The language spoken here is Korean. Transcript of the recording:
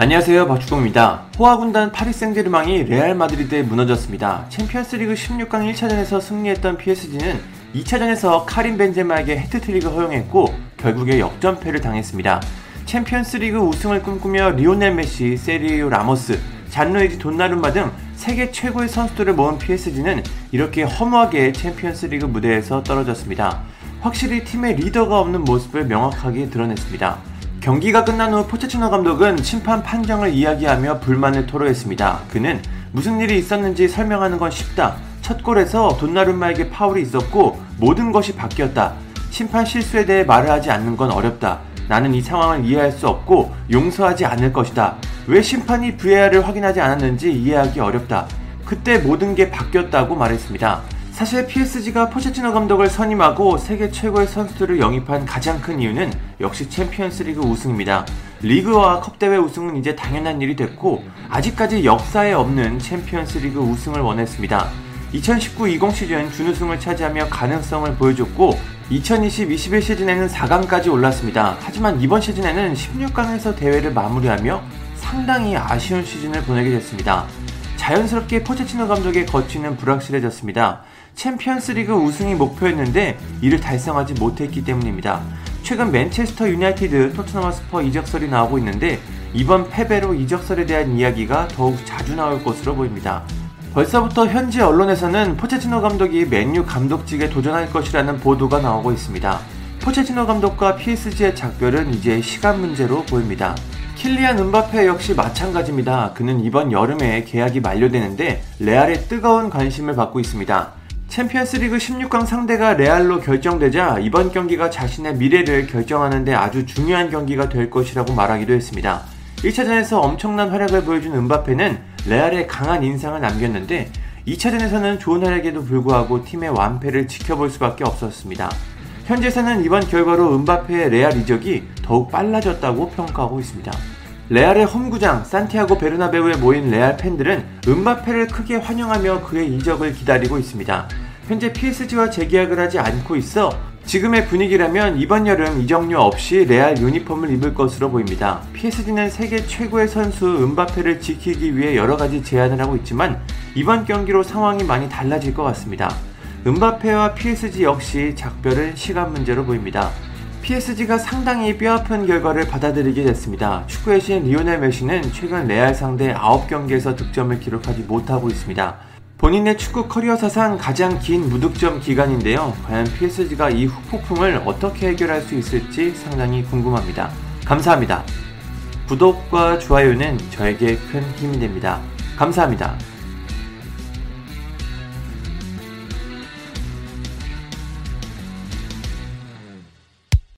안녕하세요 박주공입니다. 호화군단 파리 생제르맹이 레알 마드리드에 무너졌습니다. 챔피언스리그 16강 1차전에서 승리했던 PSG는 2차전에서 카림 벤제마에게 해트트릭을 허용했고 결국에 역전패를 당했습니다. 챔피언스리그 우승을 꿈꾸며 리오넬 메시, 세르히오 라모스, 잔루이지 돈나룸마 등 세계 최고의 선수들을 모은 PSG는 이렇게 허무하게 챔피언스리그 무대에서 떨어졌습니다. 확실히 팀의 리더가 없는 모습을 명확하게 드러냈습니다. 경기가 끝난 후 포체티노 감독은 심판 판정을 이야기하며 불만을 토로했습니다. 그는 무슨 일이 있었는지 설명하는 건 쉽다. 첫 골에서 돈나룸마에게 파울이 있었고 모든 것이 바뀌었다. 심판 실수에 대해 말을 하지 않는 건 어렵다. 나는 이 상황을 이해할 수 없고 용서하지 않을 것이다. 왜 심판이 VAR을 확인하지 않았는지 이해하기 어렵다. 그때 모든 게 바뀌었다고 말했습니다. 사실 PSG가 포체티노 감독을 선임하고 세계 최고의 선수들을 영입한 가장 큰 이유는 역시 챔피언스리그 우승입니다. 리그와 컵대회 우승은 이제 당연한 일이 됐고 아직까지 역사에 없는 챔피언스리그 우승을 원했습니다. 2019-20 시즌 준우승을 차지하며 가능성을 보여줬고 2020-21 시즌에는 4강까지 올랐습니다. 하지만 이번 시즌에는 16강에서 대회를 마무리하며 상당히 아쉬운 시즌을 보내게 됐습니다. 자연스럽게 포체치노 감독의 거취는 불확실해졌습니다. 챔피언스리그 우승이 목표였는데 이를 달성하지 못했기 때문입니다. 최근 맨체스터 유나이티드, 토트넘 홋스퍼 이적설이 나오고 있는데 이번 패배로 이적설에 대한 이야기가 더욱 자주 나올 것으로 보입니다. 벌써부터 현지 언론에서는 포체티노 감독이 맨유 감독직에 도전할 것이라는 보도가 나오고 있습니다. 포체티노 감독과 PSG의 작별은 이제 시간 문제로 보입니다. 킬리안 음바페 역시 마찬가지입니다. 그는 이번 여름에 계약이 만료되는데 레알의 뜨거운 관심을 받고 있습니다. 챔피언스리그 16강 상대가 레알로 결정되자 이번 경기가 자신의 미래를 결정하는데 아주 중요한 경기가 될 것이라고 말하기도 했습니다. 1차전에서 엄청난 활약을 보여준 은바페는 레알에 강한 인상을 남겼는데 2차전에서는 좋은 활약에도 불구하고 팀의 완패를 지켜볼 수밖에 없었습니다. 현재에서는 이번 결과로 은바페의 레알 이적이 더욱 빨라졌다고 평가하고 있습니다. 레알의 홈구장 산티아고 베르나베우에 모인 레알 팬들은 은바페를 크게 환영하며 그의 이적을 기다리고 있습니다. 현재 PSG와 재계약을 하지 않고 있어 지금의 분위기라면 이번 여름 이적료 없이 레알 유니폼을 입을 것으로 보입니다. PSG는 세계 최고의 선수 은바페를 지키기 위해 여러 가지 제안을 하고 있지만 이번 경기로 상황이 많이 달라질 것 같습니다. 은바페와 PSG 역시 작별은 시간 문제로 보입니다. PSG가 상당히 뼈아픈 결과를 받아들이게 됐습니다. 축구의 신 리오넬 메시는 최근 레알 상대 9경기에서 득점을 기록하지 못하고 있습니다. 본인의 축구 커리어 사상 가장 긴 무득점 기간인데요. 과연 PSG가 이 후폭풍을 어떻게 해결할 수 있을지 상당히 궁금합니다. 감사합니다. 구독과 좋아요는 저에게 큰 힘이 됩니다. 감사합니다.